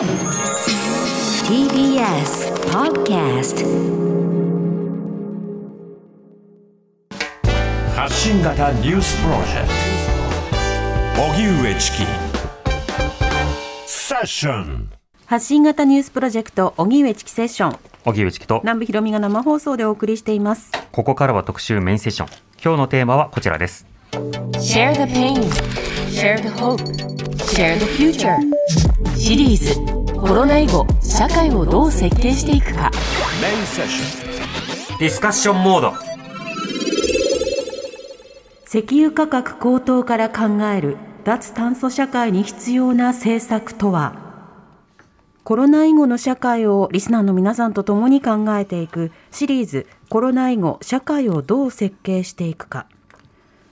TBS Podcast 発信型ニュースプロジェクト。荻上チキ。セッション。発信型ニュースプロジェクト荻上チキセッション。荻上チキと。南部ひろみが生放送でお送りしています。ここからは特集メインセッション。今日のテーマはこちらです。Share the pain. Share the hope. Share the future シリーズ。コロナ以後社会をどう設計していくか。メインセッション。ディスカッションモード。石油価格高騰から考える脱炭素社会に必要な政策とは。コロナ以後の社会をリスナーの皆さんと共に考えていくシリーズ。コロナ以後社会をどう設計していくか。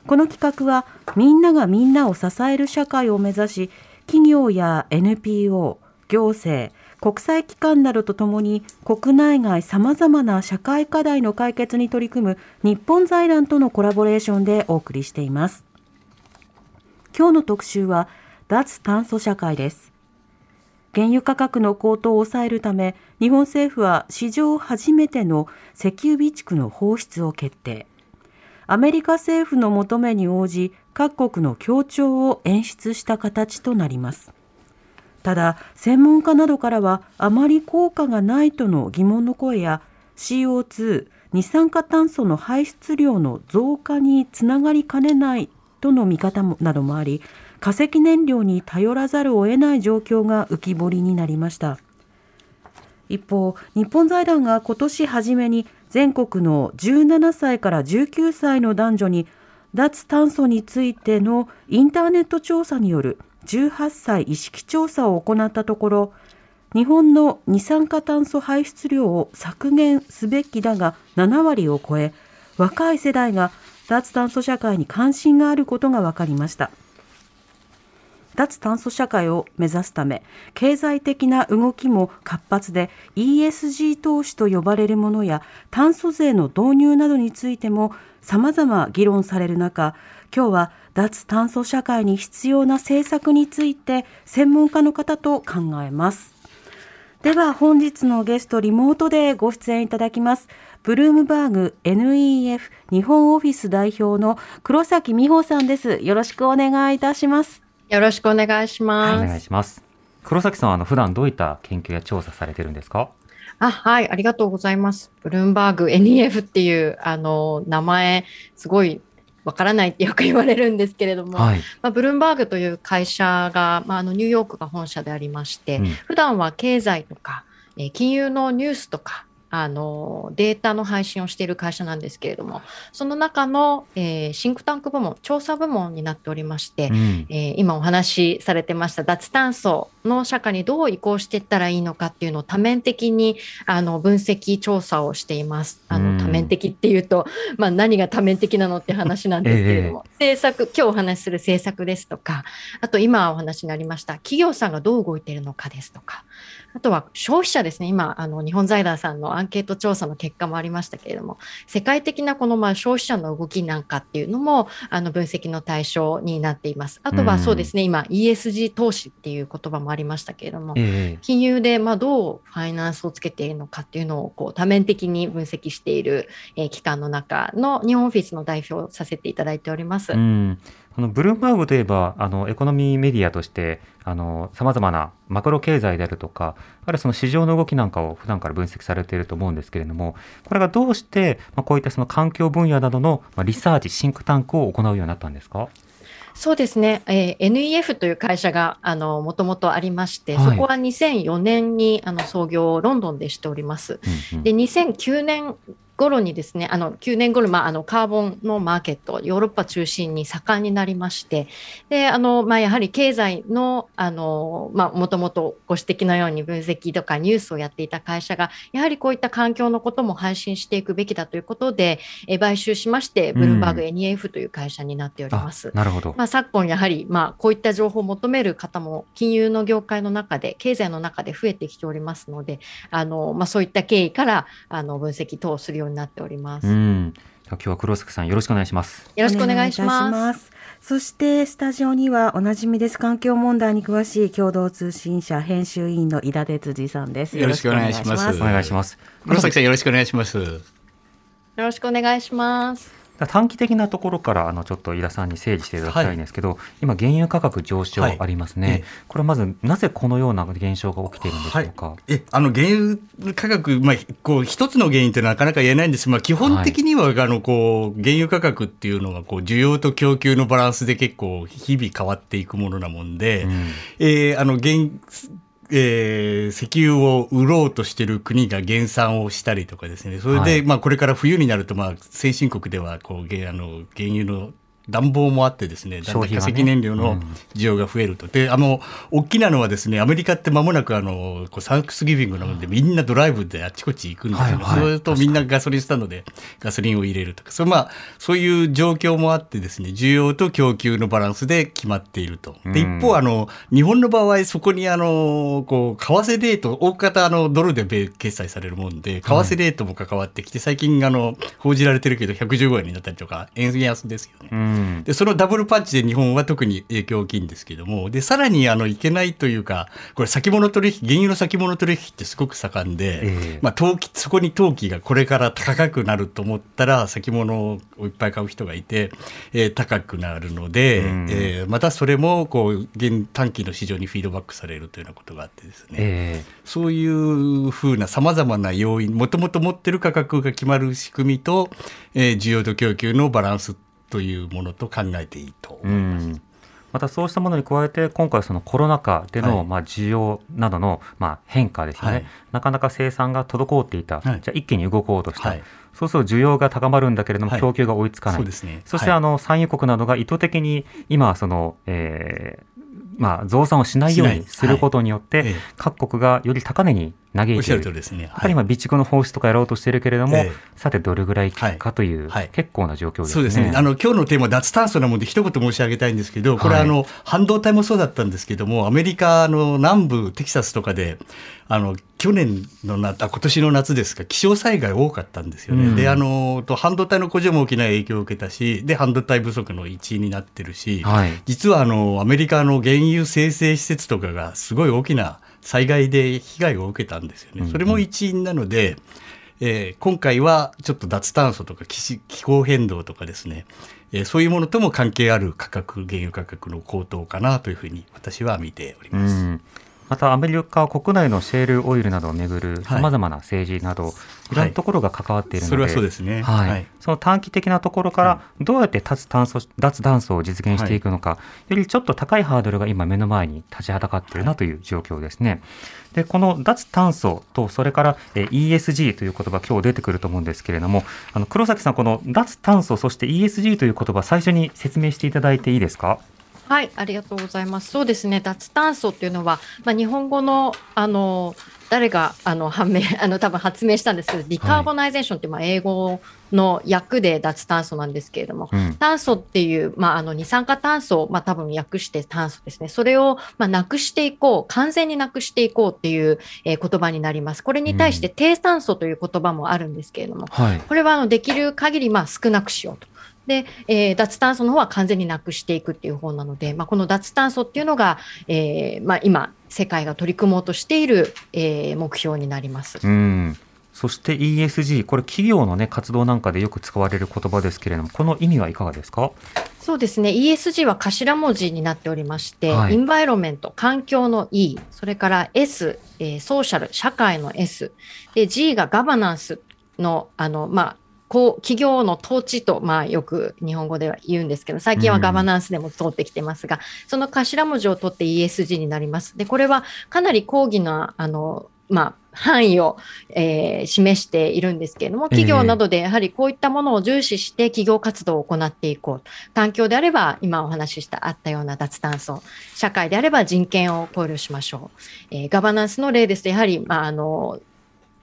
この企画はみんながみんなを支える社会を目指し企業や NPO 行政国際機関などとともに国内外さまざまな社会課題の解決に取り組む日本財団とのコラボレーションでお送りしています。今日の特集は脱炭素社会です。原油価格の高騰を抑えるため日本政府は史上初めての石油備蓄の放出を決定。アメリカ政府の求めに応じ各国の協調を演出した形となります。ただ専門家などからはあまり効果がないとの疑問の声や CO2 二酸化炭素の排出量の増加につながりかねないとの見方もなどもあり化石燃料に頼らざるを得ない状況が浮き彫りになりました。一方日本財団が今年初めに全国の17歳から19歳の男女に脱炭素についてのインターネット調査による18歳意識調査を行ったところ日本の二酸化炭素排出量を削減すべきだが7割を超え若い世代が脱炭素社会に関心があることが分かりました。脱炭素社会を目指すため経済的な動きも活発で ESG 投資と呼ばれるものや炭素税の導入などについても様々議論される中今日は脱炭素社会に必要な政策について専門家の方と考えます。では本日のゲストリモートでご出演いただきますブルームバーグ NEF 日本オフィス代表の黒崎美穂さんです。よろしくお願いいたします。よろしくお願いします。お願いします。黒崎さんはあの普段どういった研究や調査されてるんですか？あ、はい、ありがとうございます。ブルームバーグ NEF っていうあの名前すごいわからないってよく言われるんですけれども、はい、まあ、ブルームバーグという会社が、まあ、あのニューヨークが本社でありまして、うん。普段は経済とか、えー金融のニュースとかあのデータの配信をしている会社なんですけれどもその中の、えーシンクタンク部門調査部門になっておりまして、うん。えー今お話しされてました脱炭素の社会にどう移行していったらいいのかっていうのを多面的にあの分析調査をしています。あうん。の多面的っていうと、まあ、何が多面的なのって話なんですけれども、政策今日お話しする政策ですとかあと今お話になりました企業さんがどう動いているのかですとかあとは消費者ですね。今あの日本財団さんのアンケート調査の結果もありましたけれども世界的なこのまあ消費者の動きなんかっていうのもあの分析の対象になっています。あとうん。はそうですね、今 ESG 投資っていう言葉もありましたけれども、ええ金融でまあどうファイナンスをつけているのかっていうのをこう多面的に分析している、えー機関の中の日本オフィスの代表をさせていただいております。うん、あのブルームバーグといえばあのエコノミーメディアとしてさまざまなマクロ経済であるとかあるいはその市場の動きなんかを普段から分析されていると思うんですけれどもこれがどうして、まあ、こういったその環境分野などの、まあ、リサーチシンクタンクを行うようになったんですか？そうですね、えー NEF という会社があのもともとありまして、はい。そこは2004年にあの創業をロンドンでしております。うんうん。で2009年頃にですねあの9年頃、まあ、あのカーボンのマーケットヨーロッパ中心に盛んになりましてであの、まあ、やはり経済のあの、まあ、もともとご指摘のように分析とかニュースをやっていた会社がやはりこういった環境のことも配信していくべきだということでえ買収しましてブルームバーグ NEF という会社になっております。なるほど。まあ、昨今やはり、まあ、こういった情報を求める方も金融の業界の中で経済の中で増えてきておりますのであの、まあ、そういった経緯からあの分析等をするようになっております。うん、今日は黒崎さんよろしくお願いします。よろしくお願いします。しそしてスタジオにはおなじみです環境問題に詳しい共同通信社編集委員の井田哲司さんです。よろしくお願いしますお願いします。黒崎さんよろしくお願いします。よろしくお願いします。短期的なところからあのちょっと井田さんに整理していただきたいんですけど、今原油価格上昇はい。ありますね、ええ。これまずなぜこのような現象が起きているんでしょうか。えあの原油価格、まあ、こう一つの原因ってなかなか言えないんです。まあ、基本的には、あのこう原油価格っていうのがこう需要と供給のバランスで結構日々変わっていくものなもんで、うん。えーあの原えー石油を売ろうとしてる国が減産をしたりとかですね、それで、はい。まあ、これから冬になると、まあ、先進国ではこう原あの原油の暖房もあってですね、だんだん化石燃料の需要が増えると。で、あの、大きなのはですね、アメリカって間もなくあの、こうサンクスギビングなので、みんなドライブであっちこっち行くんですよね。はいはいそれとみんなガソリンスタンドでガソリンを入れるとか、それまあ、そういう状況もあってですね、需要と供給のバランスで決まっていると。で、うん一方、あの、日本の場合、そこにあの、こう、為替レート、大方あの、ドルで米決済されるもんで、為替レートも関わってきて、最近あの、報じられてるけど、115円になったりとか、円安ですよね。うん。でそのダブルパンチで日本は特に影響大きいんですけどもでさらにあのいけないというかこれ先物取引原油の先物取引ってすごく盛んで、ええ。まあ、投機そこに投機がこれから高くなると思ったら先物をいっぱい買う人がいて、えー高くなるので、うん。えーまたそれもこう現短期の市場にフィードバックされるというようなことがあってですね、えそういうふうなさまざまな要因もともと持ってる価格が決まる仕組みと、えー需要と供給のバランスというものと考えていいとえうん。またそうしたものに加えて今回そのコロナ禍での、はい。まあ需要などのまあ変化ですよね、はい。なかなか生産が滞っていた、はい。じゃあ一気に動こうとした、はい。そうすると需要が高まるんだけれども、はい。供給が追いつかない。そうですね。そして、はい。あの産油国などが意図的に今その、えーまあ、増産をしないようにすることによって、ええ各国がより高値に嘆おっしゃいている。るとりですね。やっぱり今、備蓄の放出とかやろうとしているけれども、ええさてどれぐらいかという、はいはい結構な状況ですね。そうですね。あの今日のテーマ脱炭素なもんで一言申し上げたいんですけど、これ、はいあの半導体もそうだったんですけども、アメリカの南部テキサスとかで、あの去年の夏、あ今年の夏ですか、気象災害多かったんですよね。うんで、あのと半導体の工場も大きな影響を受けたし、で半導体不足の一因になってるし、はい実はあのアメリカの原油生成施設とかがすごい大きな災害で被害を受けたんですよね。それも一因なので、えー今回はちょっと脱炭素とか気候変動とかですね、えーそういうものとも関係ある価格、原油価格の高騰かなというふうに私は見ておりうます。んまたアメリカ国内のシェールオイルなどをめぐるさまざまな政治など、い、ろんなところが関わっているので、それはそうですね。はい。はい。その短期的なところからどうやって脱炭素脱炭素を実現していくのか、よりちょっと高いハードルが今目の前に立ちはだかっているなという状況ですね。でこの脱炭素とそれからえー ESG という言葉今日出てくると思うんですけれどもあの黒崎さんこの脱炭素そして ESG という言葉最初に説明していただいていいですか？はい、ありがとうございます。そうですね、脱炭素っていうのは、まあ、日本語のあの誰があの判明 あの多分発明したんですけど、ディカーボナイゼーションってまあ英語の訳で脱炭素なんですけれども、うん炭素っていう、まあ、あの二酸化炭素を、まあ、多分訳して炭素ですね。それを、まあ、なくしていこう、完全になくしていこうっていう、えー言葉になります。これに対して低炭素という言葉もあるんですけれども、はいこれはあのできる限りまあ少なくしようと。で、えー脱炭素の方は完全になくしていくっていう方なので、まあ、この脱炭素っていうのが、えーまあ、今、世界が取り組もうとしている、えー目標になります。うん。そして ESG これ企業のね活動なんかでよく使われる言葉ですけれどもこの意味はいかがですか？そうですね、ESG は頭文字になっておりまして、はい。インバイロメント、環境の E、それから S、えーソーシャル、社会の S、で G がガバナンスの、あの、まあ、こう企業の統治と、まあ、よく日本語では言うんですけど、最近はガバナンスでも通ってきてますが、その頭文字を取って ESG になります。で、これはかなり高義な、あの、まあ、範囲を、えー示しているんですけれども、企業などでやはりこういったものを重視して企業活動を行っていこう。環境であれば、今お話ししたあったような脱炭素。社会であれば人権を考慮しましょう。えーガバナンスの例ですと、やはり、まあ、あの、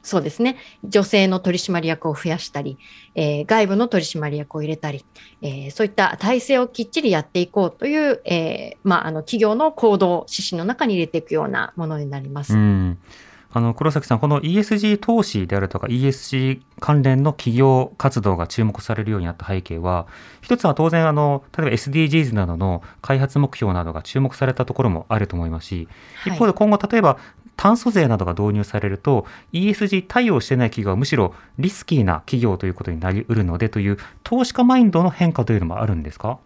そうですね。女性の取締役を増やしたり、えー外部の取締役を入れたり、えーそういった体制をきっちりやっていこうという、えーまあ、あの企業の行動指針の中に入れていくようなものになります。うんあの黒崎さん、この ESG 投資であるとか ESG 関連の企業活動が注目されるようになった背景は、一つは当然あの、例えば SDGs などの開発目標などが注目されたところもあると思いますし、一方で今後、例えば炭素税などが導入されると ESG 対応してない企業はむしろリスキーな企業ということになりうるのでという投資家マインドの変化というのもあるんですか？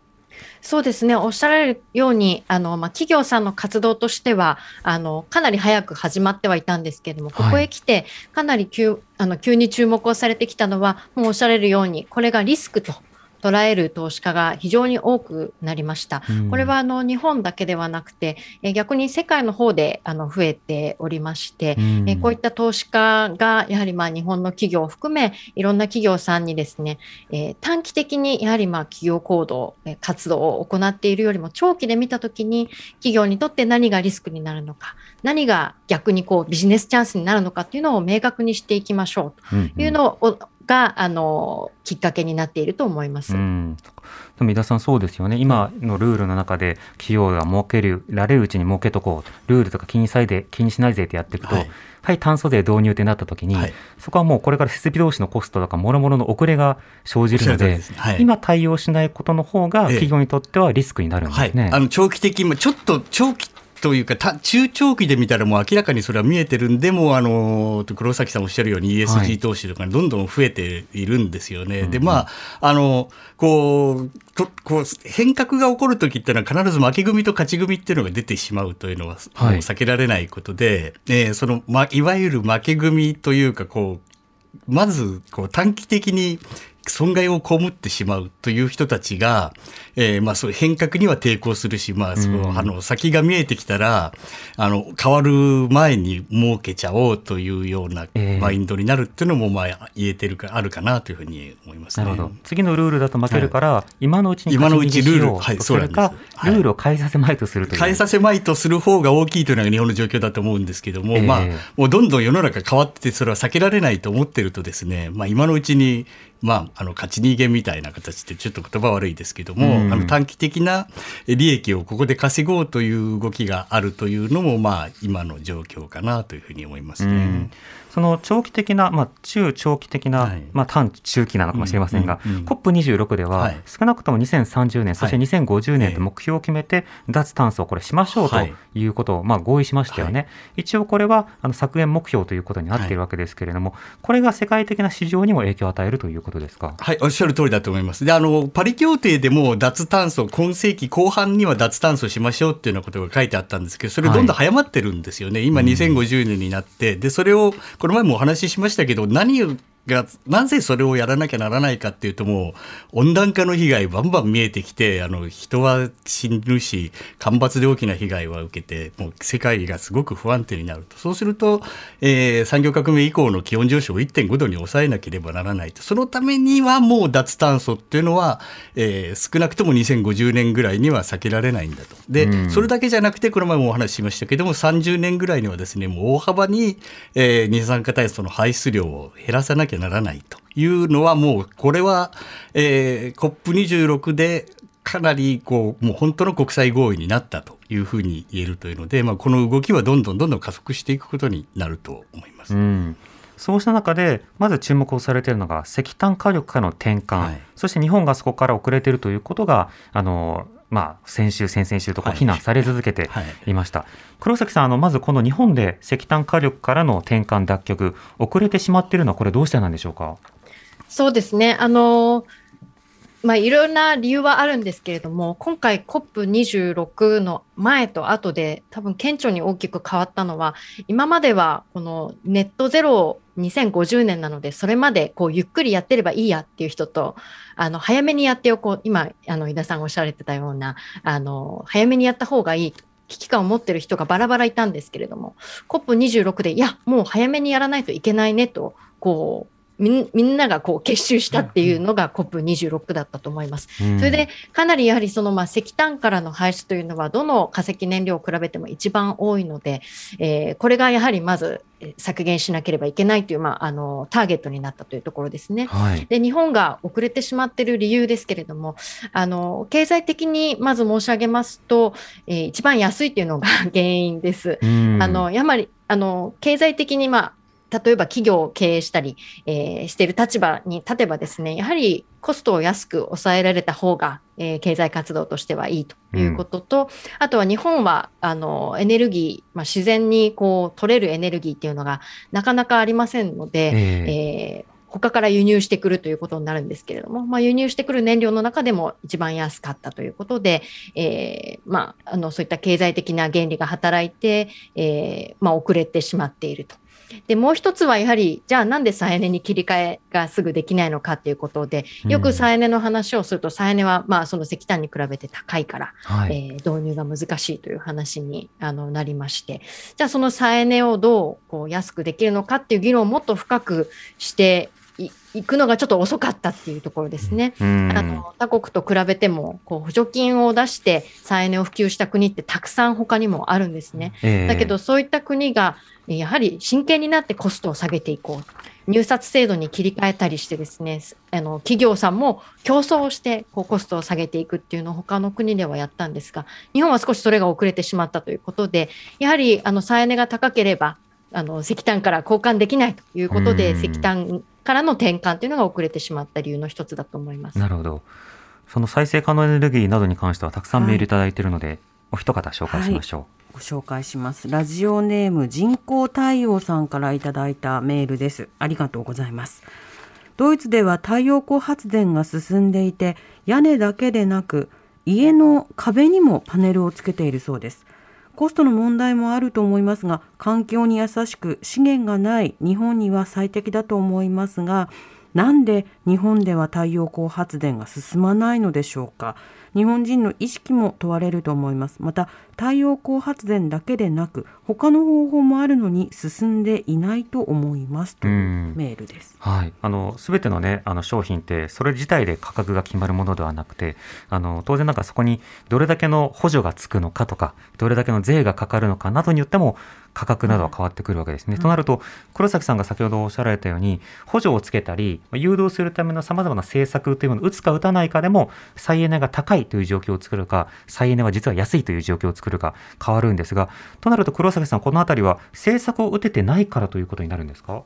そうですね、おっしゃられるように、あのまあ、企業さんの活動としてはあの、かなり早く始まってはいたんですけれども、ここへ来て、かなり急あの急に注目をされてきたのは、もうおっしゃられるように、これがリスクと捉える投資家が非常に多くなりました。これはあの日本だけではなくて、え逆に世界の方であの増えておりまして、えこういった投資家がやはりまあ日本の企業を含めいろんな企業さんにですね、え短期的にやはりまあ企業行動、え活動を行っているよりも長期で見たときに企業にとって何がリスクになるのか、何が逆にこうビジネスチャンスになるのかっていうのを明確にしていきましょうというのを、があのきっかけになっていると思います。うん。でも井田さん、そうですよね、今のルールの中で、企業が儲けるられるうちに儲けとこう、ルールとか気にさいで気にしないぜってやっていくと、はい、はい、炭素税導入ってなったときに、はい、そこはもうこれから設備投資のコストとか、もろもろの遅れが生じるので、はい、今対応しないことの方が、企業にとってはリスクになるんですね。あの長期的、ちょっと長期というか、中長期で見たらもう明らかにそれは見えてるんで、もあの黒崎さんおっしゃるように ESG 投資とかどんどん増えているんですよね。はい、で、まあ、あの、こう、とこう変革が起こるときっていうのは必ず負け組と勝ち組っていうのが出てしまうというのは、はい、避けられないことで、えー、その、ま、いわゆる負け組というか、こう、まずこう短期的に損害を被ってしまうという人たちが、えー、まあそういう変革には抵抗するし、まあその、あの先が見えてきたらあの変わる前に儲けちゃおうというようなマインドになるっていうのもまあ言えてるかあるかなというふうに思います、ね、なるほど。次のルールだと負けるから、はい、今のうちに今のうちルール、はい、それか、ルールを変えさせまいとするという、変えさせまいとする方が大きいというのが日本の状況だと思うんですけども、えー、まあもうどんどん世の中変わっててそれは避けられないと思ってるとですね、まあ、今のうちにまあ、あの勝ち逃げみたいな形でちょっと言葉悪いですけども、うん、あの短期的な利益をここで稼ごうという動きがあるというのも、まあ、今の状況かなというふうに思いますね。うん。その長期的な、まあ、中長期的な、はい、まあ、短中期なのかもしれませんが、うんうんうん、COP26 では、少なくとも2030年、そして2050年と目標を決めて、脱炭素をこれしましょうとい。うことを、まあ、合意しましたよね。はい、一応これはあの削減目標ということになっているわけですけれども、これが世界的な市場にも影響を与えるということですか？はい、おっしゃる通りだと思います。で、あの、パリ協定でも脱炭素、今世紀後半には脱炭素しましょうっていうようなことが書いてあったんですけど、それどんどん早まってるんですよね。今2050年になって、で、それを、この前もお話ししましたけど、何をがなぜそれをやらなきゃならないかっていうともう温暖化の被害バンバン見えてきてあの人は死ぬし干ばつで大きな被害は受けてもう世界がすごく不安定になると。そうすると、えー、産業革命以降の気温上昇を1.5度に抑えなければならないと。そのためにはもう脱炭素っていうのは、えー、少なくとも2050年ぐらいには避けられないんだと。で、うん、それだけじゃなくてこの前もお話ししましたけども30年ぐらいにはですねもう大幅に、えー、二酸化炭素の排出量を減らさなきゃならないというのはもうこれは、えー、COP26 でかなりこうもう本当の国際合意になったというふうに言えるというので、まあ、この動きはどんどんどんどん加速していくことになると思います。うん。そうした中で、まず注目をされているのが石炭火力化の転換、はい、そして日本がそこから遅れているということが、あのまあ、先週、先々週とか非難され続けていました。はいはい、黒崎さん、あのまずこの日本で石炭火力からの転換、脱却、遅れてしまっているのは、これ、どうしてなんでしょうか？そうですねあのまあ、いろんな理由はあるんですけれども、今回 COP26 の前と後で多分顕著に大きく変わったのは、今まではこのネットゼロ2050年なので、それまでこうゆっくりやってればいいやっていう人と、あの早めにやっておこう、今、あの井田さんがおっしゃられてたような、あの早めにやった方がいい危機感を持ってる人がバラバラいたんですけれども、COP26 で、いや、もう早めにやらないといけないねと、こう、みんながこう結集したっていうのが COP26 だったと思います。うんそれでかなりやはりそのまあ石炭からの排出というのはどの化石燃料を比べても一番多いので、えーこれがやはりまずえー削減しなければいけないという、まあ、あのターゲットになったというところですね。はい。で日本が遅れてしまっている理由ですけれどもあの経済的にまず申し上げますと、えー一番安いというのが 原因です。うんあのやはりあの経済的に、まあ、例えば企業を経営したり、えーしている立場に立てばですねやはりコストを安く抑えられた方が、えー経済活動としてはいいということと、あとは日本はあのエネルギー、まあ、自然にこう取れるエネルギーっていうのがなかなかありませんので、えええー他から輸入してくるということになるんですけれども、まあ、輸入してくる燃料の中でも一番安かったということで、えーまあ、あのそういった経済的な原理が働いて、えーまあ、遅れてしまっていると。でもう一つはやはりじゃあなんで再エネに切り替えがすぐできないのかということでよく再エネの話をすると再エネはまあその石炭に比べて高いから、はい。えー導入が難しいという話にあのなりましてじゃあその再エネをどうこう安くできるのかっていう議論をもっと深くしていいくのがちょっと遅かったっていうところですね。うんあの他国と比べてもこう補助金を出して再エネを普及した国ってたくさん他にもあるんですね。ええだけどそういった国がえーやはり真剣になってコストを下げていこう。入札制度に切り替えたりしてですねあの企業さんも競争をしてこうコストを下げていくっていうのを他の国ではやったんですが日本は少しそれが遅れてしまったということでやはりあの再エネが高ければあの石炭から交換できないということでうん。石炭からの転換というのが遅れてしまった理由の一つだと思います。なるほど。その再生可能エネルギーなどに関してはたくさんメールい。ただいているので、お一方紹介しましょご紹介します。ラジオネーム人工太陽さんからいただいたメールです。ありがとうございます。ドイツでは太陽光発電が進んでいて屋根だけでなく家の壁にもパネルをつけているそうです。コストの問題もあると思いますが環境に優しく資源がない日本には最適だと思いますがなんで日本では太陽光発電が進まないのでしょうか？日本人の意識も問われると思いますまた太陽光発電だけでなく他の方法もあるのに進んでいないと思いますといううんメールですう。はい。あの、すべてのね、あの商品って、それ自体で価格が決まるものではなくて、あの、当然なんかそこにどれだけの補助がつくのかとか、どれだけの税がかかるのかなどによっても、価格などは変わってくるわけですね。となると、黒崎さんが先ほどおっしゃられたように、補助をつけたり、まあ誘導するための様々な政策というものを打つか打たないかでも、再エネが高いという状況を作るか、再エネは実は安いという状況を作るか変わるんですが、となると黒崎さん、このあたりは政策を打ててないからということになるんですか？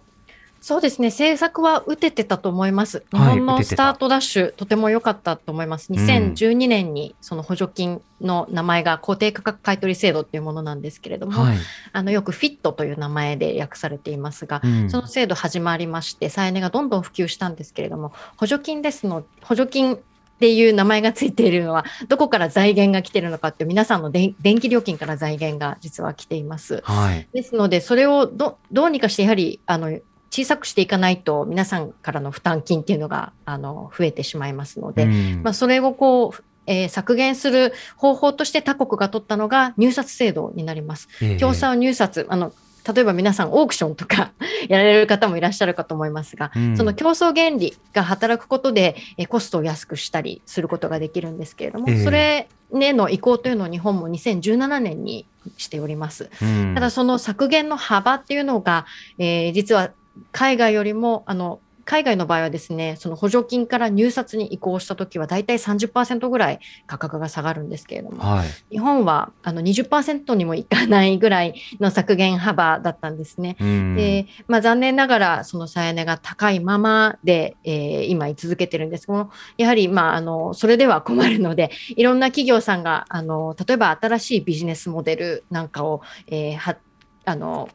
そうですね、政策は打ててたと思います。日はい本のスタートダッシュ、とても良かったと思います。ん2012年にその補助金の名前が固定価格買取制度っていうものなんですけれども、はい。あのよくフィットという名前で訳されていますが、うんその制度始まりまして、再エネがどんどん普及したんですけれども、補助金ですの、補助金っていう名前がついているのは、どこから財源が来ているのかって、皆さんの電電気料金から財源が実は来ています。はい。ですので、それをどどうにかして、やはりあの小さくしていかないと、皆さんからの負担金っていうのがあの増えてしまいますので、うん。まあ、それをこう、えー削減する方法として他国が取ったのが入札制度になります。ええ。共産入札、あの例えば皆さんオークションとか やられる方もいらっしゃるかと思いますが、うん。その競争原理が働くことで、えーコストを安くしたりすることができるんですけれども、ええ。それへの移行というのを日本も2017年にしております。うん。ただその削減の幅っていうのが、えー実は海外よりもあの海外の場合はですねその補助金から入札に移行したときは大体30%ぐらい価格が下がるんですけれどもはい。日本はあの20%にもいかないぐらいの削減幅だったんですね。うんでまあ、残念ながらその再エネが高いままで、えー今居続けてるんですけどもやはり、まあ、あのそれでは困るのでいろんな企業さんがあの例えば新しいビジネスモデルなんかを、えーはあの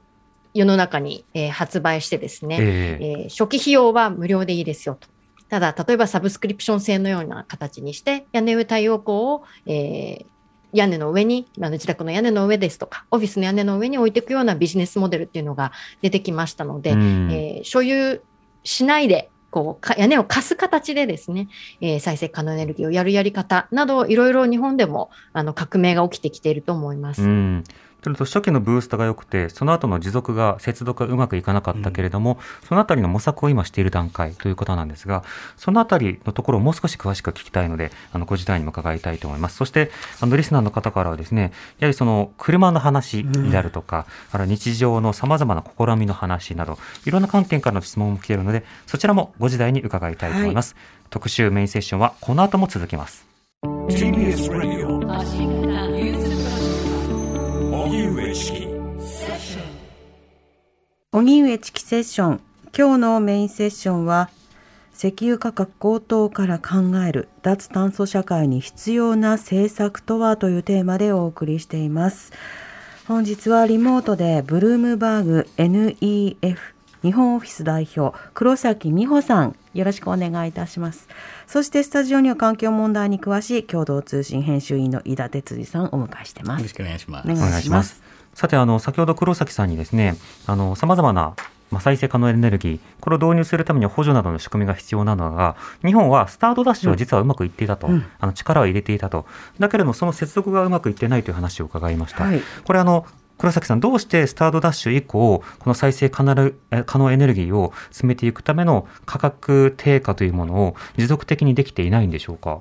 世の中に、えー発売してですね、えええー初期費用は無料でいいですよと。ただ、例えばサブスクリプション制のような形にして、屋根上太陽光を、えー屋根の上に、あの自宅の屋根の上ですとか、オフィスの屋根の上に置いていくようなビジネスモデルっていうのが出てきましたので、うんえー所有しないで、こうか屋根を貸す形でですね、えー再生可能エネルギーをやるやり方など、いろいろ日本でもあの革命が起きてきていると思います。うん、それと初期のブーストが良くて、その後の持続が、接続がうまくいかなかったけれども、そのあたりの模索を今している段階ということなんですが、そのあたりのところをもう少し詳しく聞きたいので、あの、ご自体にも伺いたいと思います。そして、あの、リスナーの方からはですね、やはりその、車の話であるとか、あるいは日常の様々な試みの話など、いろんな観点からの質問も来ているので、そちらもご時代に伺いたいと思います。特集メインセッションはこの後も続きます。キ荻上チキセッション。今日のメインセッションは石油価格高騰から考える脱炭素社会に必要な政策とはというテーマでお送りしています。本日はリモートでブルームバーグ NEF 日本オフィス代表黒崎美穂さん。よろしくお願いいたします。そしてスタジオには環境問題に詳しい共同通信編集員の井田哲司さんをお迎えしてます。よろしくお願いします。お願いしますさて、あの、先ほど黒崎さんにですね、あの、様々な、まあ、再生可能エネルギー、これを導入するためには補助などの仕組みが必要なのが、日本はスタートダッシュは実はうまくいっていたと、うんあの力を入れていたと。だけれども、その接続がうまくいってないという話を伺いました。はいこれあの、黒崎さん、どうしてスタートダッシュ以降、この再生可能え可能エネルギーを進めていくための価格低下というものを持続的にできていないんでしょうか？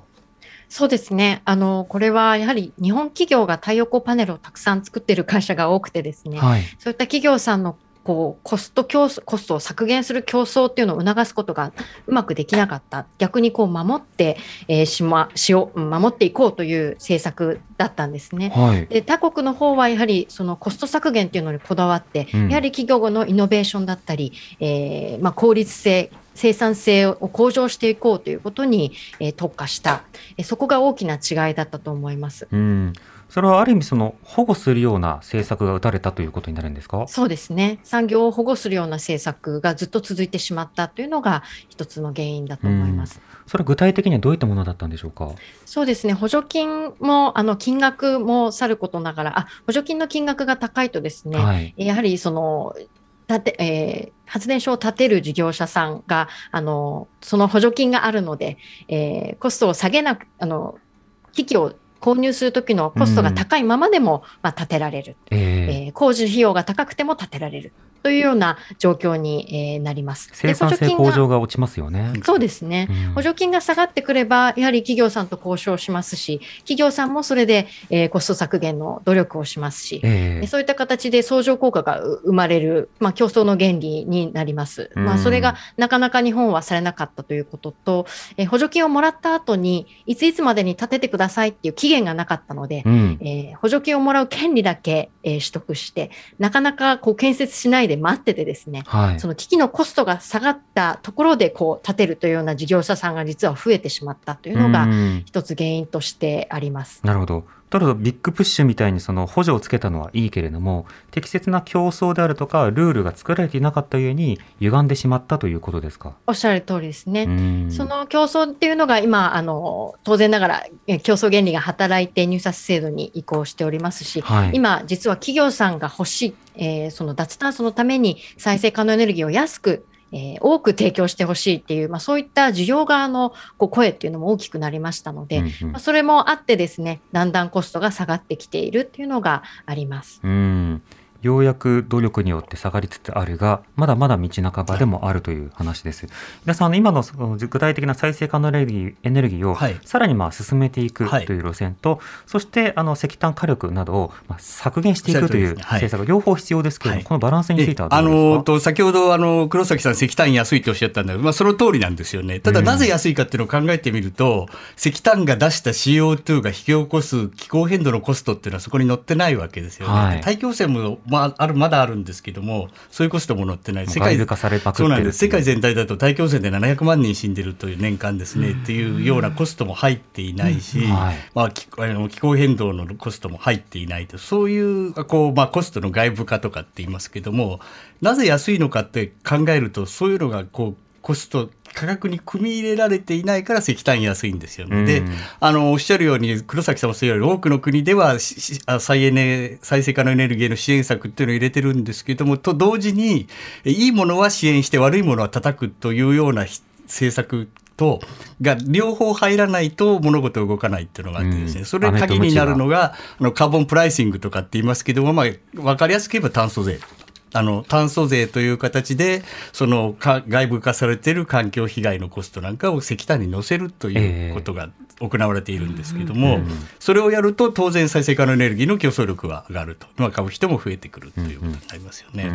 そうですね。あの、これはやはり日本企業が太陽光パネルをたくさん作っている会社が多くてですね、はい。そういった企業さんのこうコスト競争、コストを削減する競争っていうのを促すことがうまくできなかった。逆にこう守って、えーしま、しよう、うん守っていこうという政策だったんですね。はい。で他国の方はやはりそのコスト削減っていうのにこだわって、うんやはり企業のイノベーションだったり、えーまあ、効率性、生産性を向上していこうということに、えー特化した、えーそこが大きな違いだったと思います。うん。それはある意味その保護するような政策が打たれたということになるんですか？そうですね。産業を保護するような政策がずっと続いてしまったというのが一つの原因だと思います。それは具体的にはどういったものだったんでしょうか？そうですね。補助金も、あの、金額もさることながら、あ、補助金の金額が高いとですね、はい。やはりその、建てえー発電所を建てる事業者さんが、あの、その補助金があるので、えーコストを下げなく、あの、機器を購入するときのコストが高いままでも、まあ、建てられる、えええー工事費用が高くても建てられるというような状況に、えーなります。生産性向上が落ちますよね。そうですね。うん補助金が下がってくれば、やはり企業さんと交渉しますし、企業さんもそれで、えーコスト削減の努力をしますし、ええそういった形で相乗効果が生まれる、まあ、競争の原理になります。まあ、それがなかなか日本はされなかったということと、えー補助金をもらった後に、いついつまでに建ててくださいっていう期限がなかったので、うん。えー補助金をもらう権利だけ、えー取得して、なかなかこう建設しないで待っててですね、はいそ。の機器のコストが下がったところでこう建てるというような事業者さんが実は増えてしまったというのがうん一つ原因としてあります。なるほど。ただビッグプッシュみたいにその補助をつけたのはいいけれども、適切な競争であるとか、ルールが作られていなかったゆえに、歪んでしまったということですか？おっしゃる通りですね。うんその競争っていうのが今、あの、当然ながらえ競争原理が働いて入札制度に移行しておりますし、はい。今、実は企業さんが欲しい、えーその脱炭素のために再生可能エネルギーを安く、えー多く提供してほしいっていう、まあ、そういった需要側のこう声っていうのも大きくなりましたので、うんうんまあ、それもあってですね、だんだんコストが下がってきているっていうのがあります。うん。ようやく努力によって下がりつつあるが、まだまだ道半ばでもあるという話です。皆さん、今のその具体的な再生可能エネルギーエネルギーをはい。さらにまあ進めていくはい。という路線と、そしてあの石炭火力などをまあ削減していくという政策、両方必要ですけれども、はい。このバランスについてはどあうですか？のと先ほどあの黒崎さん、石炭安いっておっしゃったんだけど、まあ、その通りなんですよね、ただ、うん。なぜ安いかっていうのを考えてみると、石炭が出した CO2 が引き起こす気候変動のコストっていうのはそこに載ってないわけですよね、はい。大気汚染も、まあ、あるまだあるんですけども、そういうコストも載ってない、世界そうなんです。世界全全体だと大気汚染で700万人死んでるという年間ですね、っていうようなコストも入っていないし、はい。まあ、気あの気候変動のコストも入っていないと、そういうこう、まあ、コストの外部化とかって言いますけども、なぜ安いのかって考えると、そういうのがこうコスト、価格に組み入れられていないから石炭安いんですよね。でうんあのおっしゃるように、黒崎さんもそういうように、多くの国では再エネ、再生可能エネルギーへの支援策っていうのを入れてるんですけども、と同時に、えいいものは支援して、悪いものは叩くというようなひ政策とが両方入らないと物事動かないっていうのがあってですね、うんそれ鍵になるのがあのカーボンプライシングとかって言いますけども、まあ、分かりやすく言えば炭素税。あの炭素税という形でそのか外部化されている環境被害のコストなんかを石炭に乗せるということが行われているんですけども、それをやると当然再生可能エネルギーの競争力は上がると、まあ、買う人も増えてくるということになりますよね。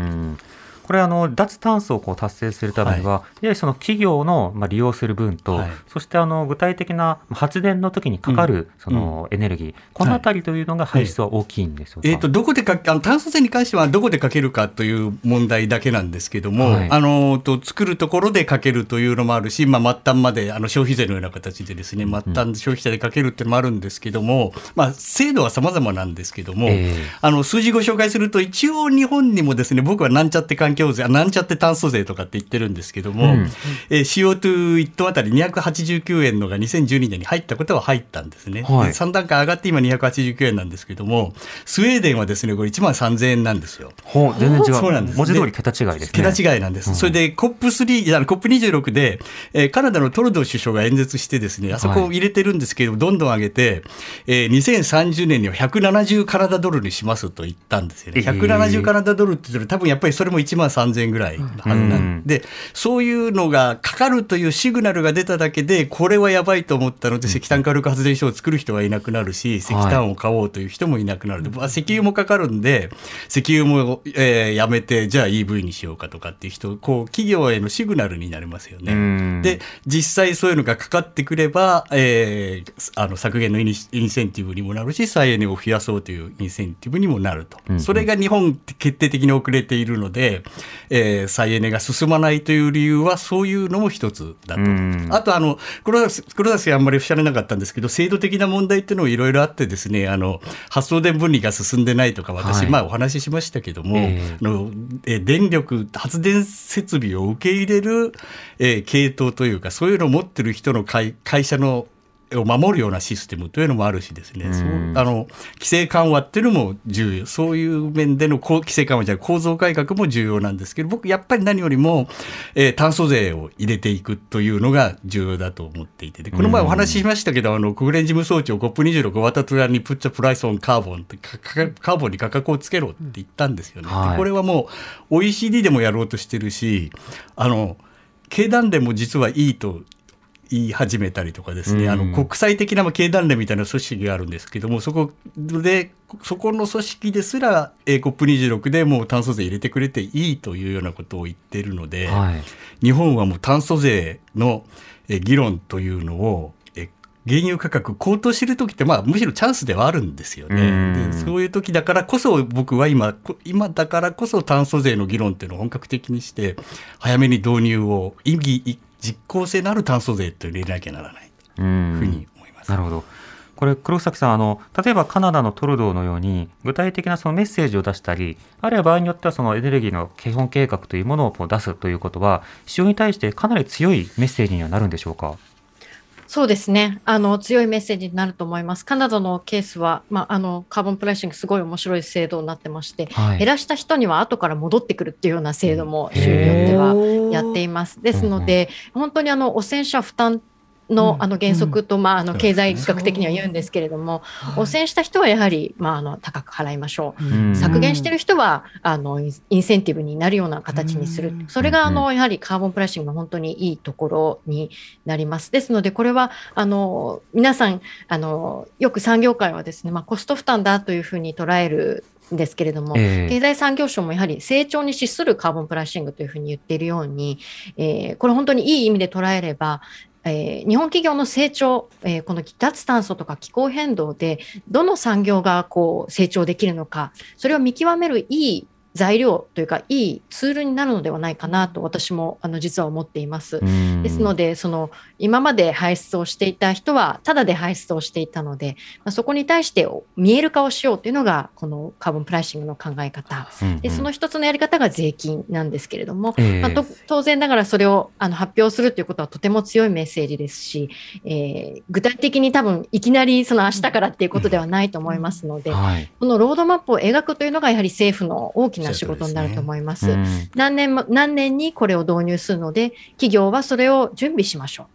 うんこれあの脱炭素をこう達成するためには、やはりその企業のまあ利用する分と、はい。そしてあの具体的な発電の時にかかるそのエネルギー、このあたりというのが排出は大きいんでしょうか。えー、とどこでかあの炭素税に関してはどこでかけるかという問題だけなんですけども、はい。あのと作るところでかけるというのもあるし、まあ、末端まであの消費税のような形でですね末端消費者でかけるっていうのもあるんですけども、まあ、制度は様々なんですけども、ええ。あの数字ご紹介すると一応日本にもですね僕はなんちゃって環境税あなんちゃって炭素税とかって言ってるんですけども、うんえー CO21 トンあたり289円のが2012年に入ったことは入ったんですね。はいで3段階上がって今289円なんですけどもスウェーデンはですねこれ1万3000円なんですよ。ほう全然違う そうなんです文字通り桁違いですね。桁違いなんです。それで COP3、いや COP26 で、えーカナダのトルドー首相が演説してですね、あそこを入れてるんですけど、どんどん上げて、えー2030年には170カナダドルにしますと言ったんですよね。えー170カナダドルって言ったら多分やっぱりそれも1万3000円ぐらいのはずなん。で、そういうのがかかるというシグナルが出ただけで、これはやばいと思ったので、石炭火力発電所を作る人はいなくなるし、石炭を買おうという人もいなくなる。まあ石油もかかるんで、石油も、えーやめて、じゃあ EV にしようかとかっていう人、こう、企業へのシグナルになりますようん。ね。で、実際そういうのがかかってくれば、えーあの削減のインセンティブにもなるし、再エネを増やそうというインセンティブにもなると。うん。それが日本決定的に遅れているので、えー再エネが進まないという理由は、そういうのも一つだと。うん。あとあの黒田黒田氏はあんまりおっしゃらなかったんですけど制度的な問題っていうのもいろいろあってですねあの発送電分離が進んでないとか私、はい。まあお話ししましたけども、ええ。あのえ電力発電設備を受け入れる、えー系統というかそういうのを持ってる人の会会社のを守るようなシステムというのもあるしですね、うん。あの規制緩和っていうのも重要。そういう面での規制緩和じゃ構造改革も重要なんですけど僕やっぱり何よりも、えー炭素税を入れていくというのが重要だと思っていて。でこの前お話ししましたけど、あの国連事務総長 COP26 終わった途端にプッチャプライスオンカーボンってカーボンに価格をつけろって言ったんですよね。ではい。これはもう OECD でもやろうとしてるしあの経団連も実はいいと言い始めたりとかですね、うんあの国際的なまあ経団連みたいな組織があるんですけども、そこで、そこの組織ですら、えー COP26 でもう炭素税入れてくれていいというようなことを言っているので、はい。日本はもう炭素税のえー議論というのを、えー原油価格高騰してる時って、まあ、むしろチャンスではあるんですようんね。でそういう時だからこそ僕は今こ今だからこそ炭素税の議論っていうのを本格的にして早めに導入を意義い実効性のある炭素税って入れなきゃならないとういうふうんに思います。なるほど。これ黒崎さんあの例えばカナダのトルドーのように具体的なそのメッセージを出したりあるいは場合によってはそのエネルギーの基本計画というものを出すということは市場に対してかなり強いメッセージにはなるんでしょうか？そうですねあの強いメッセージになると思います。カナダのケースは、まあ、あのカーボンプライシングすごい面白い制度になってまして、はい減らした人には後から戻ってくるっていうような制度も州によってはやっています。ですので、本当にあの汚染者負担のあの原則と、まあ、あの経済学的には言うんですけれども、汚染した人はやはり、まあ、あの高く払いましょう。うん。削減してる人はあのインセンティブになるような形にする、それがあのやはりカーボンプライシングの本当にいいところになります。ですので、これはあの皆さんあの、よく産業界はですね、まあ、コスト負担だというふうに捉えるんですけれども、ええ。経済産業省もやはり成長に資するカーボンプライシングというふうに言っているように、えーこれ本当にいい意味で捉えれば、えー日本企業の成長、えーこの脱炭素とか気候変動でどの産業がこう成長できるのかそれを見極めるいい材料というかいいツールになるのではないかなと私もあの実は思っています。うん。ですのでその今まで排出をしていた人はただで排出をしていたので、まあ、そこに対して見える化をしようというのがこのカーボンプライシングの考え方。うんでその一つのやり方が税金なんですけれども、ええ。まあ、と当然ながらそれをあの発表するということはとても強いメッセージですし、えー具体的に多分いきなりその明日からっていうことではないと思いますので、はい。このロードマップを描くというのがやはり政府の大きな仕事になると思います。うん何年も何年にこれを導入するので企業はそれを準備しましょう。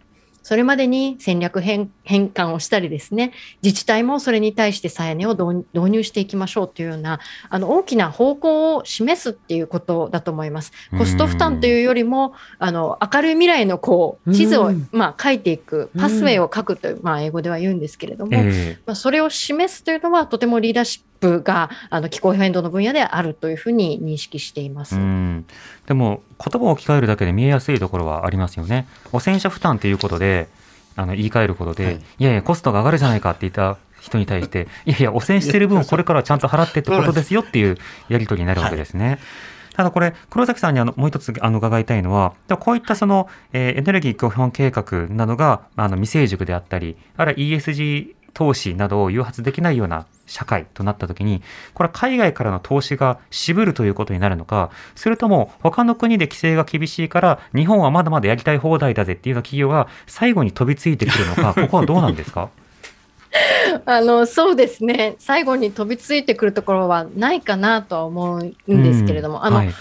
それまでに戦略変変換をしたりですね、自治体もそれに対して再エネを導導入していきましょうというような、あの大きな方向を示すっていうことだと思います。コスト負担というよりも、あの明るい未来のこう地図を、うんまあ、書いていく、パスウェイを書くという、まあ、英語では言うんですけれども、えまあ、それを示すというのは、とてもリーダーシップがあの気候変動の分野であるというふうに認識しています。えうんでも言葉を置き換えるだけで見えやすいところはありますよね。汚染者負担ということであの言い換えることで、はいい、やいやコストが上がるじゃないかって言った人に対していやいや汚染してる分 これからはちゃんと払ってってことですよっていうやり取りになるわけですね。ただこれ、黒崎さんにあのもう一つあの伺いたいのはこういったその、えーエネルギー基本計画などがあの未成熟であったり、あるいは ESG 投資などを誘発できないような社会となったときに、これは海外からの投資が渋るということになるのか、それとも他の国で規制が厳しいから、日本はまだまだやりたい放題だぜっていうような企業が最後に飛びついてくるのか、ここはどうなんですか？あのそうですね、最後に飛びついてくるところはないかなとは思うんですけれども、あのはい。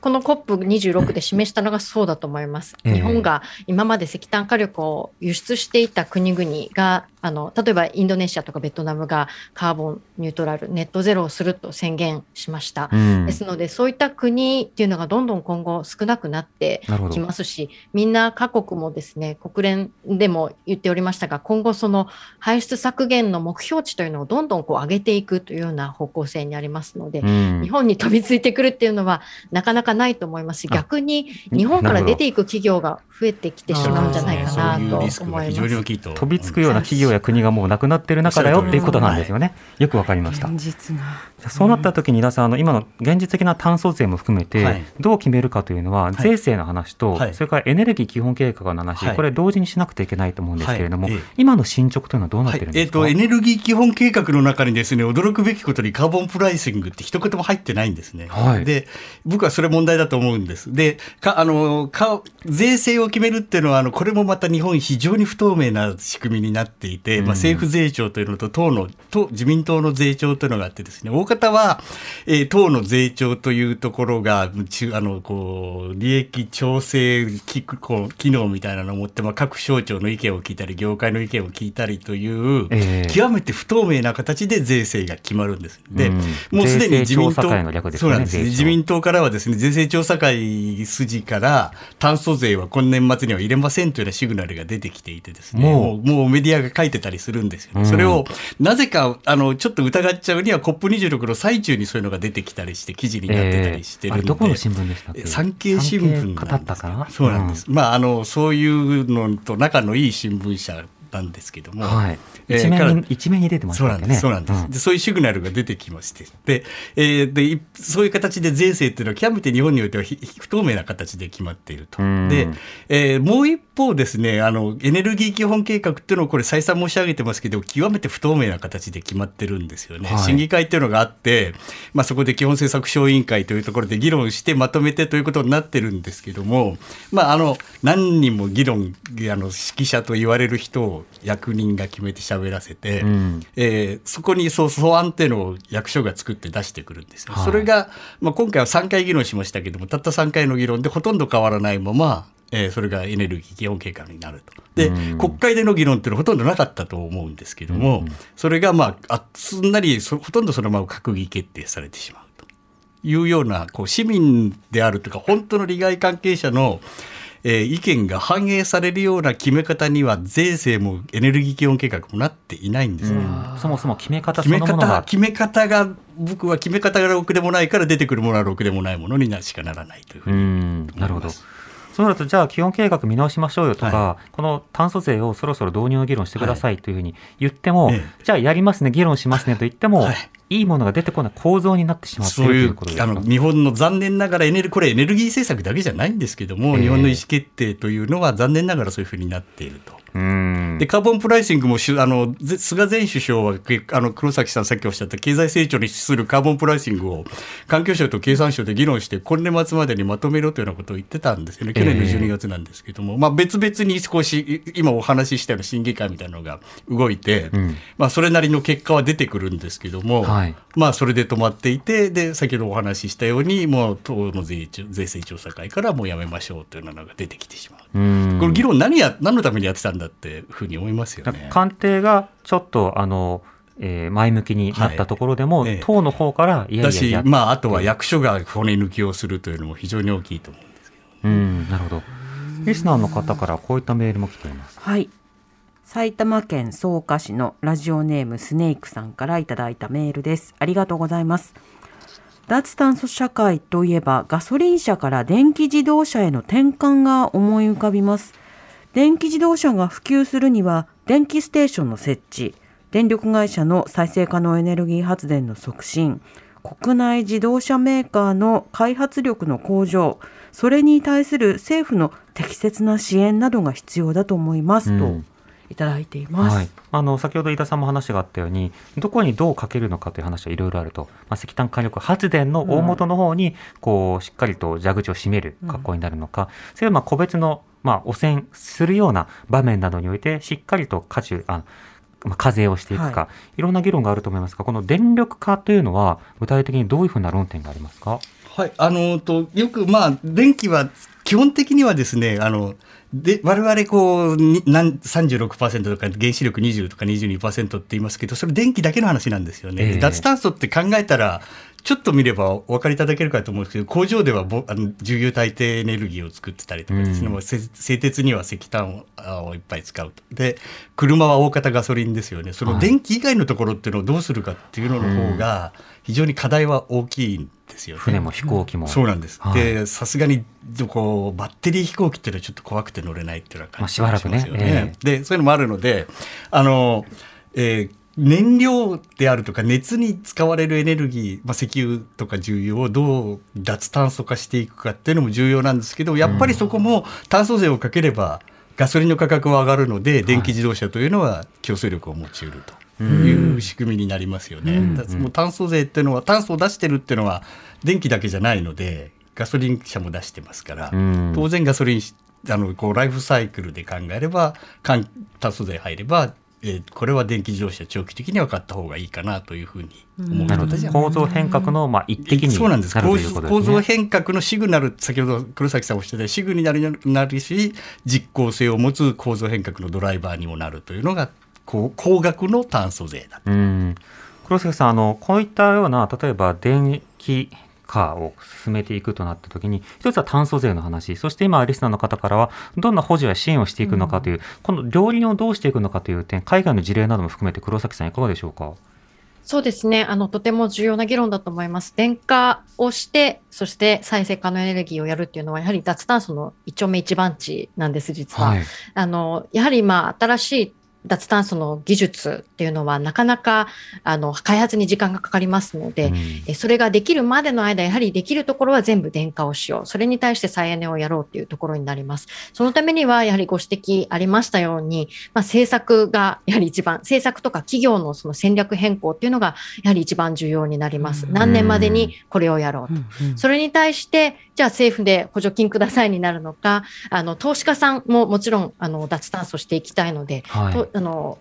この COP26 で示したのがそうだと思います。ええ。日本が今まで石炭火力を輸出していた国々が、あの例えばインドネシアとかベトナムがカーボンニュートラル、ネットゼロをすると宣言しました。うん。ですので、そういった国っていうのがどんどん今後少なくなってきますし、みんな各国もですね、国連でも言っておりましたが、今後その排出削減の目標値というのをどんどんこう上げていくというような方向性にありますので、うん。日本に飛びついてくるっていうのはなかなかないと思いますし、あ逆に日本から出ていく企業が増えてきてしまうんじゃないかなと思います。常に大きいと。飛びつくような企業や国がもうなくなってる中だよっていうことなんですよね。よくわかりました。現実が。そうなった時に、井田さん、あの今の現実的な炭素税も含めて、はい。どう決めるかというのは、税制の話と、はい。それからエネルギー基本計画の話、はい。これ、同時にしなくてはいけないと思うんですけれども、今の進捗というのはどうなっはいてるんですか、えーとエネルギー基本計画の中にですね驚くべきことにカーボンプライシングって一言も入ってないんですね。はい。で僕はそれ問題だと思うんです。でかあのか税制を決めるっていうのはあのこれもまた日本非常に不透明な仕組みになっていて、うん。まあ、政府税調というのと党の党自民党の税調というのがあってですね大方は、えー党の税調というところが中あのこう利益調整機こう機能みたいなのを持って、まあ、各省庁の意見を聞いたり業界の意見を聞いたりという、ええ。極めて不透明な形で税制が決まるんです。で、うん。もうすでに自民党ねそうなんですね。自民党からはですね税制調査会筋から炭素税は今年末には入れませんというようなシグナルが出てきていてですねもう。もうもうメディアが書いてたりするんですよね、うん。それをなぜかあのちょっと疑っちゃうには COP26 の最中にそういうのが出てきたりして記事になってたりしてるんで、あれどこの新聞でしたっけ？産経新聞なんです語ったかな？そうなんです、まああのそういうのと仲のいい新聞社なんですけども、はい、えー一面に、一面に出てましたね。そうなんです、んで。そういうシグナルが出てきまして、で、えーでいそういう形で税制っていうのは極めて日本においてはひ不透明な形で決まっていると。うんで、えーもう一方ですね、あの、エネルギー基本計画っていうのをこれ再三申し上げてますけど、極めて不透明な形で決まってるんですよね。はい審議会っていうのがあって、まあそこで基本政策小委員会というところで議論してまとめてということになってるんですけども、まああの、何人も議論、あの、指揮者と言われる人を役人が決めて喋らせて、うんえーそこにそう素案っていうのを役所が作って出してくるんですよ。はいそれが、まあ、今回は3回議論しましたけどもたった3回の議論でほとんど変わらないまま、えーそれがエネルギー基本計画になると。で、うん国会での議論っていうのはほとんどなかったと思うんですけども、それがまああすんなりそほとんどそのまま閣議決定されてしまうというようなこう市民であるというか本当の利害関係者のえー意見が反映されるような決め方には税制もエネルギー基本計画もなっていないんですね。うん。そもそも決め方そ決め方のものが、決め方が僕は決め方がろくでもないから出てくるものはろくでもないものになしかならないというふううにん、なるほど。そうだと、じゃあ、基本計画見直しましょうよとか、はこの炭素税をそろそろ導入の議論してくださいというふうに言っても、え。じゃあ、やりますね、議論しますねと言っても、はいい、いものが出てこない構造になってしまっているとそういいうあの日本の残念ながらエネルこれエネルギー政策だけじゃないんですけども、ええ。日本の意思決定というのは残念ながらそういうふうになっていると。うん。でカーボンプライシングもあのぜ菅前首相はけあの黒崎さんさっきおっしゃった経済成長に資するカーボンプライシングを環境省と経産省で議論して今年末までにまとめろというようなことを言ってたんですよね。去年の12月なんですけども、まあ、別々に少しい今お話ししたような審議会みたいなのが動いて、うん。まあ、それなりの結果は出てくるんですけども、はいまあ、それで止まっていてで先ほどお話ししたようにもう党の税調税制調査会からもうやめましょうというようなのが出てきてしまう。うんこの議論何や何のためにやってたんんだっていうふうに思いますよね。官邸がちょっとあの、えー、前向きになったところでも、はいええ党の方からいやだいやいや、しまあ、あとは役所が骨抜きをするというのも非常に大きいと思うんですけど。うん、なるほど。リスナーの方からこういったメールも来ています。はい埼玉県草加市のラジオネームスネークさんからいただいたメールです。ありがとうございます。脱炭素社会といえばガソリン車から電気自動車への転換が思い浮かびます。電気自動車が普及するには電気ステーションの設置電力会社の再生可能エネルギー発電の促進国内自動車メーカーの開発力の向上それに対する政府の適切な支援などが必要だと思います、うん。といただいています。はい、あの先ほど飯田さんも話があったようにどこにどうかけるのかという話はいろいろあると、まあ、石炭火力発電の大元の方にこうしっかりと蛇口を閉める格好になるのか、それはまあ個別の、まあ、汚染するような場面などにおいてしっかりと荷重あまあ、課税をしていくか、、はい。ろんな議論があると思いますがこの電力化というのは具体的にどういうふうな論点がありますか？はい、あのとよくまあ電気は基本的にはですねあので我々こうになん36%とか原子力20とか22%って言いますけどそれ電気だけの話なんですよね。ええ。で脱炭素って考えたらちょっっと見ればお分かりいただけるかと思うんですけど工場ではぼあの重油大抵エネルギーを作ってたりとかですね、うん。製鉄には石炭ををいっぱい使うと。で車は大方ガソリンですよね。その電気以外のところっていうのをどうするかっていうのの方が非常に課題は大きいんですよね。船も飛行機も。そうなんです。はいで、さすがにこうバッテリー飛行機っていうのはちょっと怖くて乗れないっていうような感じまあしばらくねがしますよで、そういうのもあるので、あの、えー燃料であるとか熱に使われるエネルギー、まあ、石油とか重油をどう脱炭素化していくかっていうのも重要なんですけどやっぱりそこも炭素税をかければガソリンの価格は上がるので電気自動車というのは競争力を持ちうるという仕組みになりますよね。だからもう炭素税っていうのは炭素を出してるっていうのは電気だけじゃないのでガソリン車も出してますから、うん。当然ガソリンあのこうライフサイクルで考えれば環炭素税入れば、えーこれは電気自動車長期的には買った方がいいかなというふうに思う。なるほど。人たちは構造変革のまあ一滴にそうなんです。構。造構造変革のシグナル先ほど黒崎さんおっしゃったようにシグナルになるし実効性を持つ構造変革のドライバーにもなるというのがこう高額の炭素税だうん。黒崎さんあの、こういったような例えば電気化を進めていくとなったときに、一つは炭素税の話、そして今、リスナーの方からは、どんな補助や支援をしていくのかという、この両輪をどうしていくのかという点、海外の事例なども含めて、黒崎さん、いかがでしょうか？そうですね。あの、とても重要な議論だと思います。電化をして、そして再生可能エネルギーをやるっていうのは、やはり脱炭素の一丁目一番地なんです、実は。い。あの、やはりまあ、新しい脱炭素の技術っていうのは、なかなか、あの、開発に時間がかかりますので、うんえそれができるまでの間、やはりできるところは全部電化をしよう。それに対して再エネをやろうっていうところになります。そのためには、やはりご指摘ありましたように、まあ、政策がやはり一番、政策とか企業のその戦略変更っていうのが、やはり一番重要になります。うん何年までにこれをやろうと。うんうんそれに対して、じゃあ政府で補助金くださいになるのか、あの、投資家さんももちろん、あの、脱炭素していきたいので、はいとあの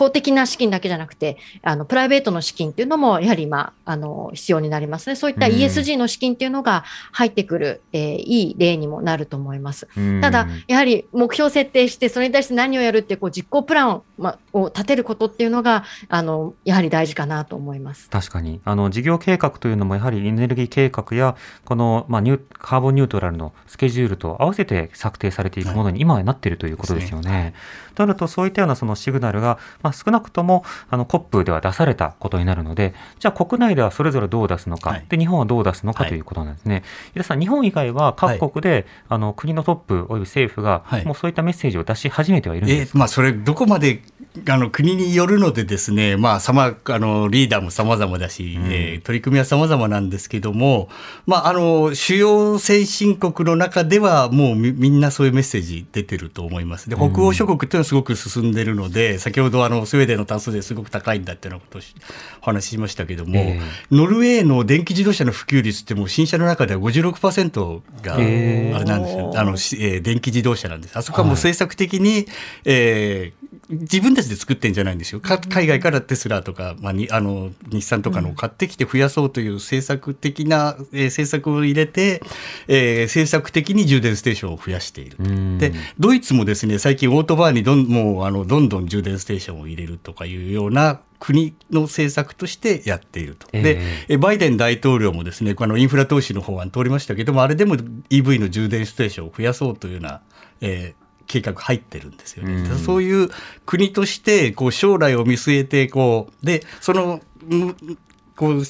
公的な資金だけじゃなくて、あのプライベートの資金っていうのもやはり今あの必要になりますね。そういったうん ESG の資金っていうのが入ってくる、えーいい例にもなると思います。うんただ、やはり目標設定して、それに対して何をやるっていうこう実行プランを,、ま、を立てることっていうのが、あのやはり大事かなと思います。確かにあの事業計画というのもやはりエネルギー計画やこの、まあ、ニューカーボンニュートラルのスケジュールと合わせて策定されていくものに今はなっているということですよね。となるとそういったようなそのシグナルが、まあ、少なくともあの COP では出されたことになるのでじゃあ国内ではそれぞれどう出すのか、はい。で日本はどう出すのかはい。ということなんですね。井田さん日本以外は各国で、あの国のトップおよび政府が、はい。もうそういったメッセージを出し始めてはいるんですまあ、それどこまであの国によるのでですね、まあ、さまあのリーダーも様々だし、うんえー取り組みは様々なんですけども、まあ、あの主要先進国の中ではもうみみんなそういうメッセージ出てると思います。で北欧諸国っていうのはすごく進んでるので、先ほどあのスウェーデンの炭素税すごく高いんだっていうようなことをしお話ししましたけども、えノルウェーの電気自動車の普及率ってもう新車の中では56%があれなんですよ。あのしえー電気自動車なんです。あそこはもう政策的に、えー自分たちで作ってんじゃないんですよ。か海外からテスラとか、まあ、にあの日産とかのを買ってきて増やそうという政策的な、えー政策を入れて、えー政策的に充電ステーションを増やしているでドイツもですね最近オートバーにどんもうあのどんどん充電ステーションを入れるとかいうような国の政策としてやっていると。でええバイデン大統領もですねあのインフラ投資の法案通りましたけどもあれでも EV の充電ステーションを増やそうというような、えー計画入ってるんですよね。うんそういう国としてこう将来を見据えてこうでそのむこう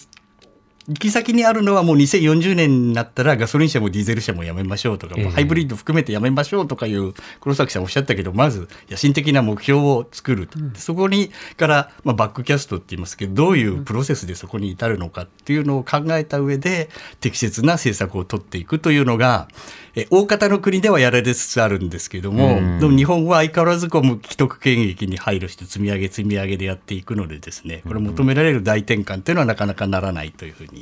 行き先にあるのはもう2040年になったらガソリン車もディーゼル車もやめましょうとか、ええ。ハイブリッド含めてやめましょうとかいう黒崎さんおっしゃったけどまず野心的な目標を作ると、そこにから、まあ、バックキャストって言いますけどどういうプロセスでそこに至るのかっていうのを考えた上で適切な政策を取っていくというのがえ大方の国ではやられつつあるんですけども、うん。でも日本は相変わらずこう既得権益に配慮して積み上げ積み上げでやっていくのでですねこれ求められる大転換っていうのはなかなかならないというふうに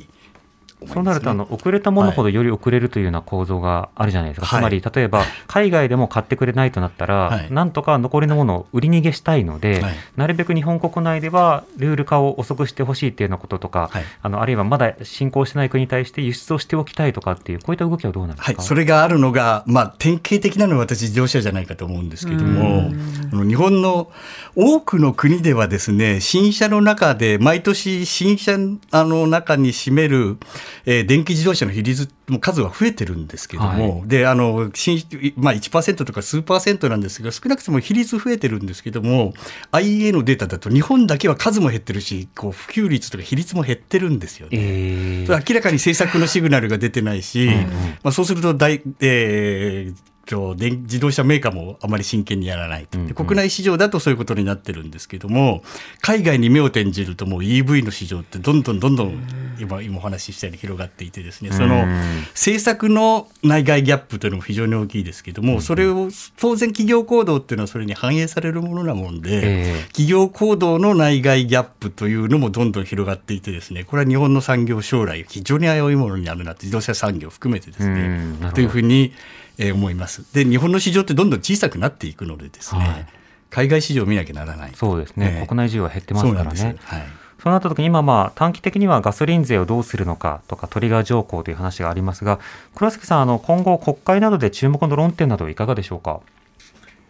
ね。そうなるとあの遅れたものほどより遅れるというような構造があるじゃないですか、はい。つまり例えば 海外でも買ってくれないとなったら、はい。なんとか残りのものを売り逃げしたいので、はい。なるべく日本国内ではルール化を遅くしてほしいっていうようなこととか、はい。あのあるいはまだ進行してない国に対して輸出をしておきたいとかっていうこういった動きはどうなんですか、はい、それがあるのが、まあ、典型的なのは私自動車じゃないかと思うんですけども日本の多くの国ではですね新車の中で毎年新車あの中に占める、えー電気自動車の比率も数は増えてるんですけども、であの新、まあ、1%とか数パーセントなんですが少なくとも比率増えてるんですけども IA のデータだと日本だけは数も減ってるしこう普及率とか比率も減ってるんですよね。えー。明らかに政策のシグナルが出てないし、まあ、そうすると大、えーと電自動車メーカーもあまり真剣にやらないと、国内市場だとそういうことになってるんですけども海外に目を転じるともう EV の市場ってどんどんどんどん今今お話ししたように広がっていてですね。そのうん政策の内外ギャップというのも非常に大きいですけどもそれを当然企業行動っていうのはそれに反映されるものなもんで、えー企業行動の内外ギャップというのもどんどん広がっていてですねこれは日本の産業将来非常に危ういものになるなって自動車産業を含めてですうねというふうに、えー思います。で日本の市場ってどんどん小さくなっていくのでですね、はい。海外市場を見なきゃならない。そうですね、えー国内需要は減ってますからね。はい。そうなった時に今まあ短期的にはガソリン税をどうするのかとかトリガー条項という話がありますが黒崎さんあの今後国会などで注目の論点などいかがでしょうか？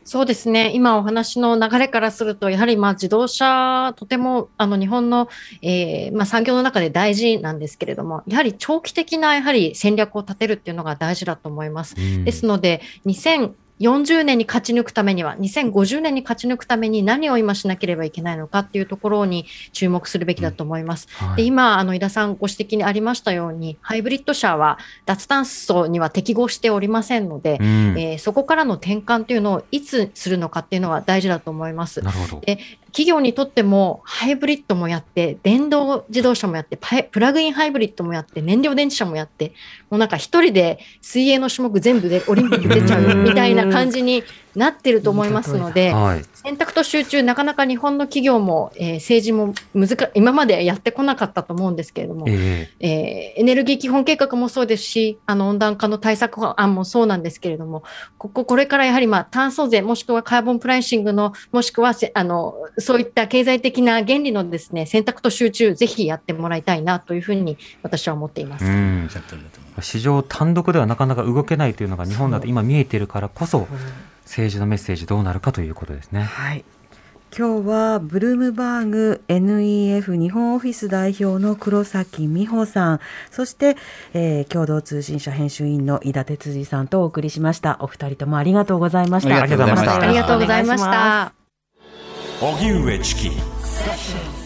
そうですね。今お話の流れからすると、やはりまあ自動車、とてもあの日本の、えーまあ産業の中で大事なんですけれども、やはり長期的なやはり戦略を立てるっていうのが大事だと思います。うんですので、2040年に勝ち抜くためには、2050年に勝ち抜くために何を今しなければいけないのかっていうところに注目するべきだと思います。はいで今、あの井田さんご指摘にありましたように、ハイブリッド車は脱炭素には適合しておりませんので、うんえーそこからの転換というのをいつするのかっていうのは大事だと思います。なるほどで企業にとってもハイブリッドもやって、電動自動車もやって、パイプラグインハイブリッドもやって、燃料電池車もやって、もうなんか一人で水泳の種目全部でオリンピック出ちゃうみたいな感じになってると思いますので、はい。選択と集中、なかなか日本の企業も、えー政治も難か今までやってこなかったと思うんですけれども、ええ。ーエネルギー基本計画もそうですし、あの温暖化の対策案もそうなんですけれども、こここれからやはりまあ炭素税、もしくはカーボンプライシングの、もしくはせあのそういった経済的な原理のですね選択と集中、ぜひやってもらいたいなというふうに私は思っています。市場単独ではなかなか動けないというのが日本だと今見えているからこそ政治のメッセージどうなるかということですね。はい。今日はブルームバーグ NEF 日本オフィス代表の黒崎美穂さん、そして、えー共同通信社編集員の井田哲司さんとお送りしました。お二人ともありがとうございました。ありがとうございましたありがとうございました。荻上チキ